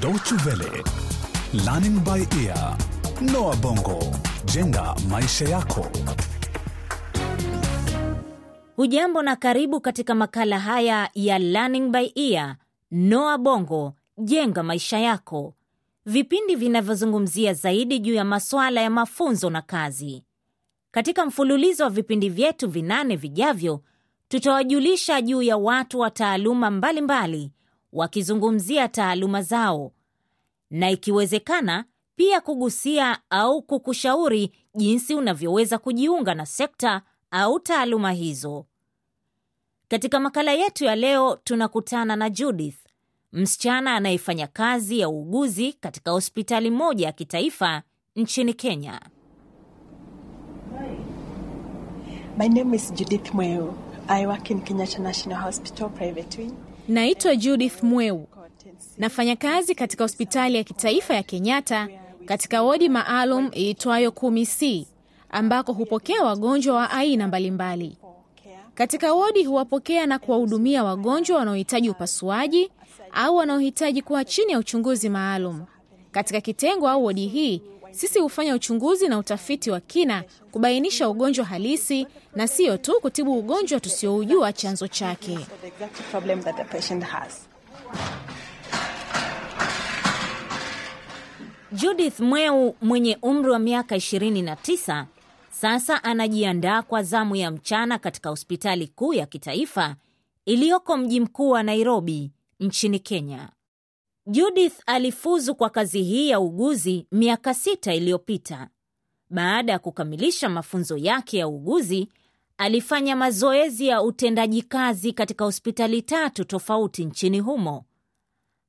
Deutsche Welle, Learning by Ear, Noah Bongo, jenga maisha yako. Hujambo na karibu katika makala haya ya Learning by Ear, Noah Bongo, jenga maisha yako, vipindi vinavyozungumzia zaidi juu ya masuala ya mafunzo na kazi. Katika mfululizo wa vipindi vyetu vinane vijavyo, tutawajulisha juu ya watu wa taaluma mbalimbali wakizungumzia taaluma zao, na ikiwezekana pia kugusia au kukushauri jinsi unavyoweza kujiunga na sekta au taaluma hizo. Katika makala yetu ya leo tunakutana na Judith, msichana anayefanya kazi ya uuguzi katika hospitali moja ya kitaifa nchini Kenya. My name is Judith Mweu. I work in. Naitwa Judith Mweu. Nafanya kazi katika hospitali ya kitaifa ya Kenyatta katika wodi maalum iitwayo kumi C ambako hupokea wagonjwa wa aina mbalimbali. Katika wodi huwapokea na kuwahudumia wagonjwa wanaohitaji upasuaji au wanaohitaji kuwa chini ya uchunguzi maalum. Katika kitengo au wodi hii sisi hufanya uchunguzi na utafiti wa kina kubainisha ugonjwa halisi na siyo tu kutibu ugonjwa tusioujua chanzo chake. Judith Mweu mwenye umri wa miaka 29 sasa anajiandaa kwa zamu ya mchana katika hospitali kuu ya kitaifa iliyoko mji mkuu wa Nairobi nchini Kenya. Judith alifuzu kwa kazi hii ya uuguzi miaka sita iliyopita. Baada ya kukamilisha mafunzo yake ya uuguzi, alifanya mazoezi ya utendaji kazi katika hospitali tatu tofauti nchini humo.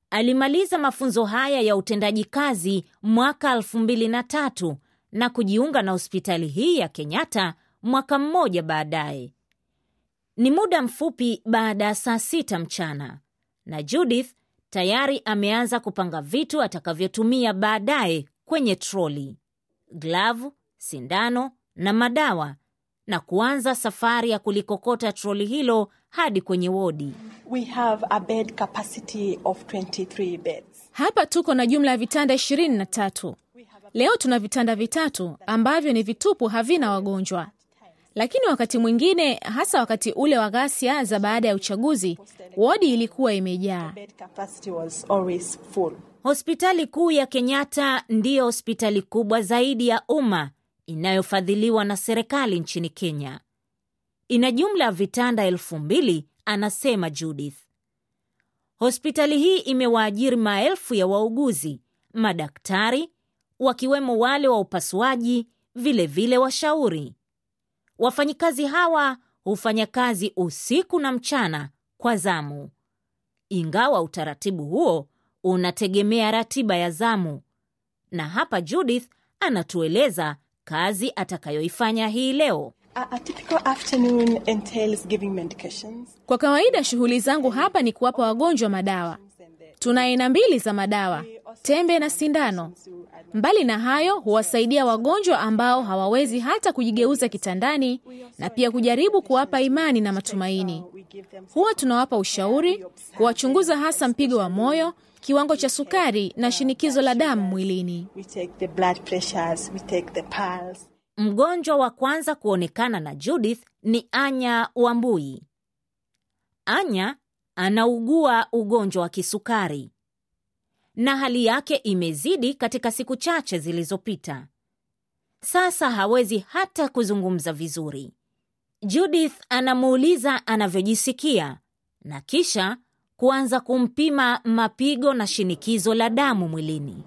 Alimaliza mafunzo haya ya utendaji kazi mwaka 2003 na kujiunga na hospitali hii ya Kenyatta mwaka mmoja baadaye. Ni muda mfupi baada ya saa sita mchana, na Judith tayari ameanza kupanga vitu atakavyotumia baadaye kwenye troli, glavu, sindano na madawa, na kuanza safari ya kulikokota troli hilo hadi kwenye wodi. We have a bed capacity of 23 beds. Hapa tuko na jumla ya vitanda ishirini na tatu. Leo tuna vitanda vitatu ambavyo ni vitupu, havina wagonjwa. Lakini wakati mwingine, hasa wakati ule wa ghasia za baada ya uchaguzi, wodi ilikuwa imejaa. Hospitali kuu ya Kenyatta ndiyo hospitali kubwa zaidi ya umma inayofadhiliwa na serikali nchini Kenya. Ina jumla ya vitanda elfu mbili, anasema Judith. Hospitali hii imewaajiri maelfu ya wauguzi, madaktari, wakiwemo wale wa upasuaji, vilevile washauri. Wafanyikazi hawa hufanya kazi usiku na mchana kwa zamu, ingawa utaratibu huo unategemea ratiba ya zamu. Na hapa Judith anatueleza kazi atakayoifanya hii leo. A, typical afternoon entails giving medications. Kwa kawaida, shughuli zangu hapa ni kuwapa wagonjwa madawa. Tuna aina mbili za madawa, tembe na sindano. Mbali na hayo, huwasaidia wagonjwa ambao hawawezi hata kujigeuza kitandani na pia kujaribu kuwapa imani na matumaini. We give them Huwa tunawapa ushauri, kuwachunguza hasa mpigo wa moyo, kiwango cha sukari na shinikizo la damu mwilini. we take the blood pressures, we take the pulse. Mgonjwa wa kwanza kuonekana na Judith ni Anya Wambui. Anya anaugua ugonjwa wa kisukari na hali yake imezidi katika siku chache zilizopita. Sasa hawezi hata kuzungumza vizuri. Judith anamuuliza anavyojisikia na kisha kuanza kumpima mapigo na shinikizo la damu mwilini.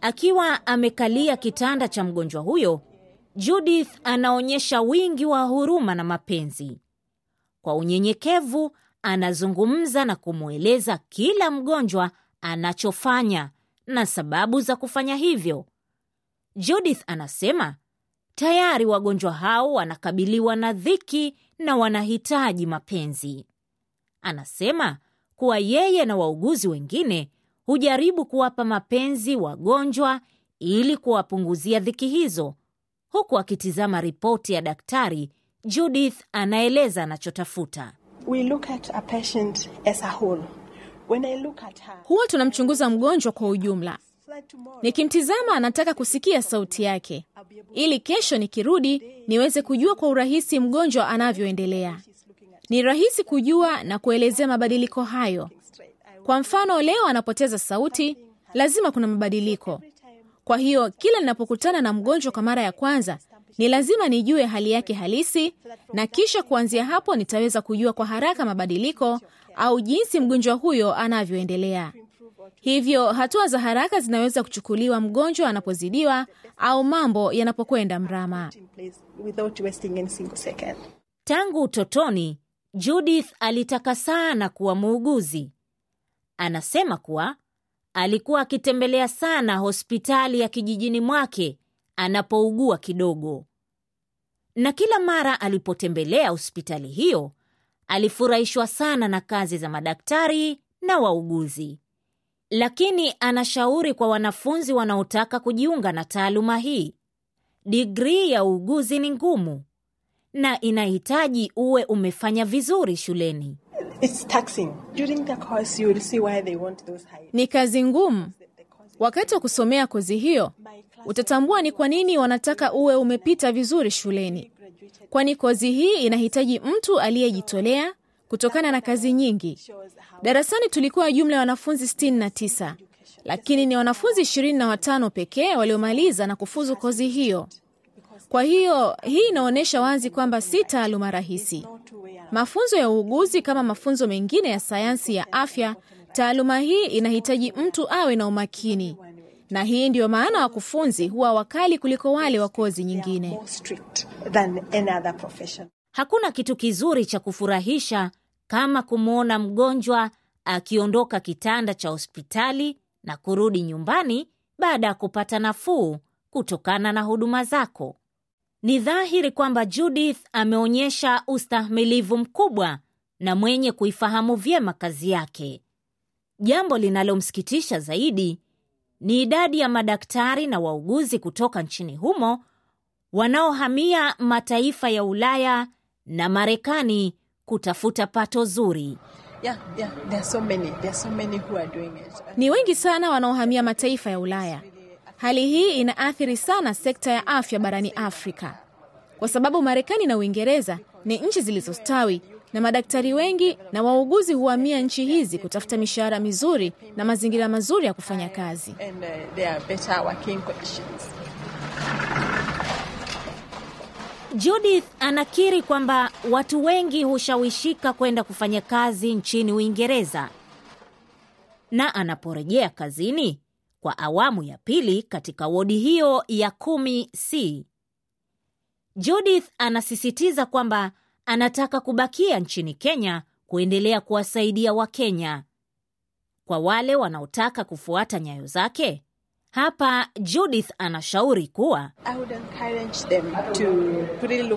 Akiwa amekalia kitanda cha mgonjwa huyo, Judith anaonyesha wingi wa huruma na mapenzi. Kwa unyenyekevu, anazungumza na kumweleza kila mgonjwa anachofanya na sababu za kufanya hivyo. Judith anasema tayari wagonjwa hao wanakabiliwa na dhiki na wanahitaji mapenzi. Anasema kuwa yeye na wauguzi wengine hujaribu kuwapa mapenzi wagonjwa ili kuwapunguzia dhiki hizo. Huku akitizama ripoti ya daktari, Judith anaeleza anachotafuta. we look at a patient as a whole. When I look at her, Huwa tunamchunguza mgonjwa kwa ujumla. Nikimtizama anataka kusikia sauti yake, ili kesho nikirudi niweze kujua kwa urahisi mgonjwa anavyoendelea. Ni rahisi kujua na kuelezea mabadiliko hayo. Kwa mfano, leo anapoteza sauti, lazima kuna mabadiliko. Kwa hiyo kila ninapokutana na mgonjwa kwa mara ya kwanza, ni lazima nijue hali yake halisi, na kisha kuanzia hapo nitaweza kujua kwa haraka mabadiliko au jinsi mgonjwa huyo anavyoendelea. Hivyo hatua za haraka zinaweza kuchukuliwa mgonjwa anapozidiwa au mambo yanapokwenda mrama. Tangu utotoni, Judith alitaka sana kuwa muuguzi. Anasema kuwa alikuwa akitembelea sana hospitali ya kijijini mwake anapougua kidogo, na kila mara alipotembelea hospitali hiyo alifurahishwa sana na kazi za madaktari na wauguzi. Lakini anashauri kwa wanafunzi wanaotaka kujiunga na taaluma hii, digrii ya uuguzi ni ngumu na inahitaji uwe umefanya vizuri shuleni. It's taxing. During the course, you will see why they want those high. Ni kazi ngumu. Wakati wa kusomea kozi hiyo, utatambua ni kwa nini wanataka uwe umepita vizuri shuleni, kwani kozi hii inahitaji mtu aliyejitolea kutokana na kazi nyingi. Darasani tulikuwa jumla ya wanafunzi 69 lakini ni wanafunzi 25 pekee waliomaliza na kufuzu kozi hiyo. Kwa hiyo hii inaonyesha wazi kwamba si taaluma rahisi. Mafunzo ya uuguzi kama mafunzo mengine ya sayansi ya afya, taaluma hii inahitaji mtu awe na umakini, na hii ndiyo maana wakufunzi huwa wakali kuliko wale wa kozi nyingine. More strict than any other profession. Hakuna kitu kizuri cha kufurahisha kama kumwona mgonjwa akiondoka kitanda cha hospitali na kurudi nyumbani baada ya kupata nafuu kutokana na huduma zako. Ni dhahiri kwamba Judith ameonyesha ustahimilivu mkubwa na mwenye kuifahamu vyema kazi yake. Jambo linalomsikitisha zaidi ni idadi ya madaktari na wauguzi kutoka nchini humo wanaohamia mataifa ya Ulaya na Marekani kutafuta pato zuri. Yeah, yeah. So many. So many who are doing it. Ni wengi sana wanaohamia mataifa ya Ulaya. Hali hii inaathiri sana sekta ya afya barani Afrika, kwa sababu Marekani na Uingereza ni nchi zilizostawi na madaktari wengi na wauguzi huhamia nchi hizi kutafuta mishahara mizuri na mazingira mazuri ya kufanya kazi. And uh, there are better working conditions. Judith anakiri kwamba watu wengi hushawishika kwenda kufanya kazi nchini Uingereza, na anaporejea kazini kwa awamu ya pili katika wodi hiyo ya kumi C, Judith anasisitiza kwamba anataka kubakia nchini Kenya kuendelea kuwasaidia Wakenya. Kwa wale wanaotaka kufuata nyayo zake, hapa Judith anashauri kuwa I would encourage them to, to really.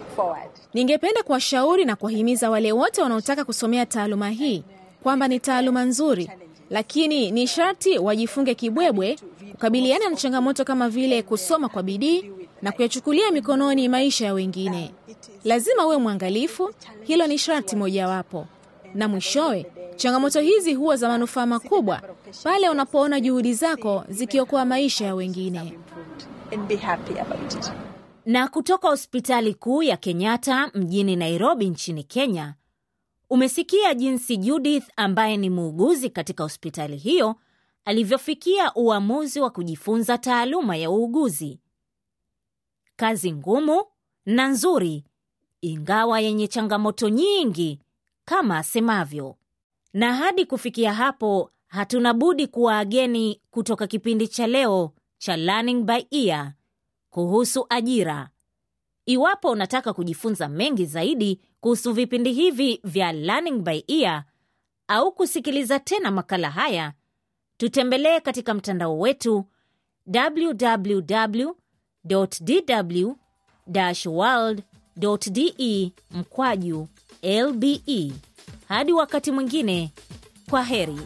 Ningependa kuwashauri na kuwahimiza wale wote wanaotaka kusomea taaluma hii kwamba ni taaluma nzuri, lakini ni sharti wajifunge kibwebwe kukabiliana na changamoto kama vile kusoma kwa bidii na kuyachukulia mikononi maisha ya wengine. Lazima uwe mwangalifu, hilo ni sharti mojawapo. Na mwishowe, changamoto hizi huwa za manufaa makubwa pale unapoona juhudi zako zikiokoa maisha ya wengine. And be happy about it. na kutoka hospitali kuu ya Kenyatta mjini Nairobi nchini Kenya. Umesikia jinsi Judith ambaye ni muuguzi katika hospitali hiyo alivyofikia uamuzi wa kujifunza taaluma ya uuguzi. Kazi ngumu na nzuri, ingawa yenye changamoto nyingi kama asemavyo. Na hadi kufikia hapo, hatuna budi kuwaageni kutoka kipindi cha leo cha Learning by Ear kuhusu ajira. Iwapo unataka kujifunza mengi zaidi kuhusu vipindi hivi vya Learning by Ear au kusikiliza tena makala haya, tutembelee katika mtandao wetu www.dw-world.de mkwaju lbe. Hadi wakati mwingine, kwa heri.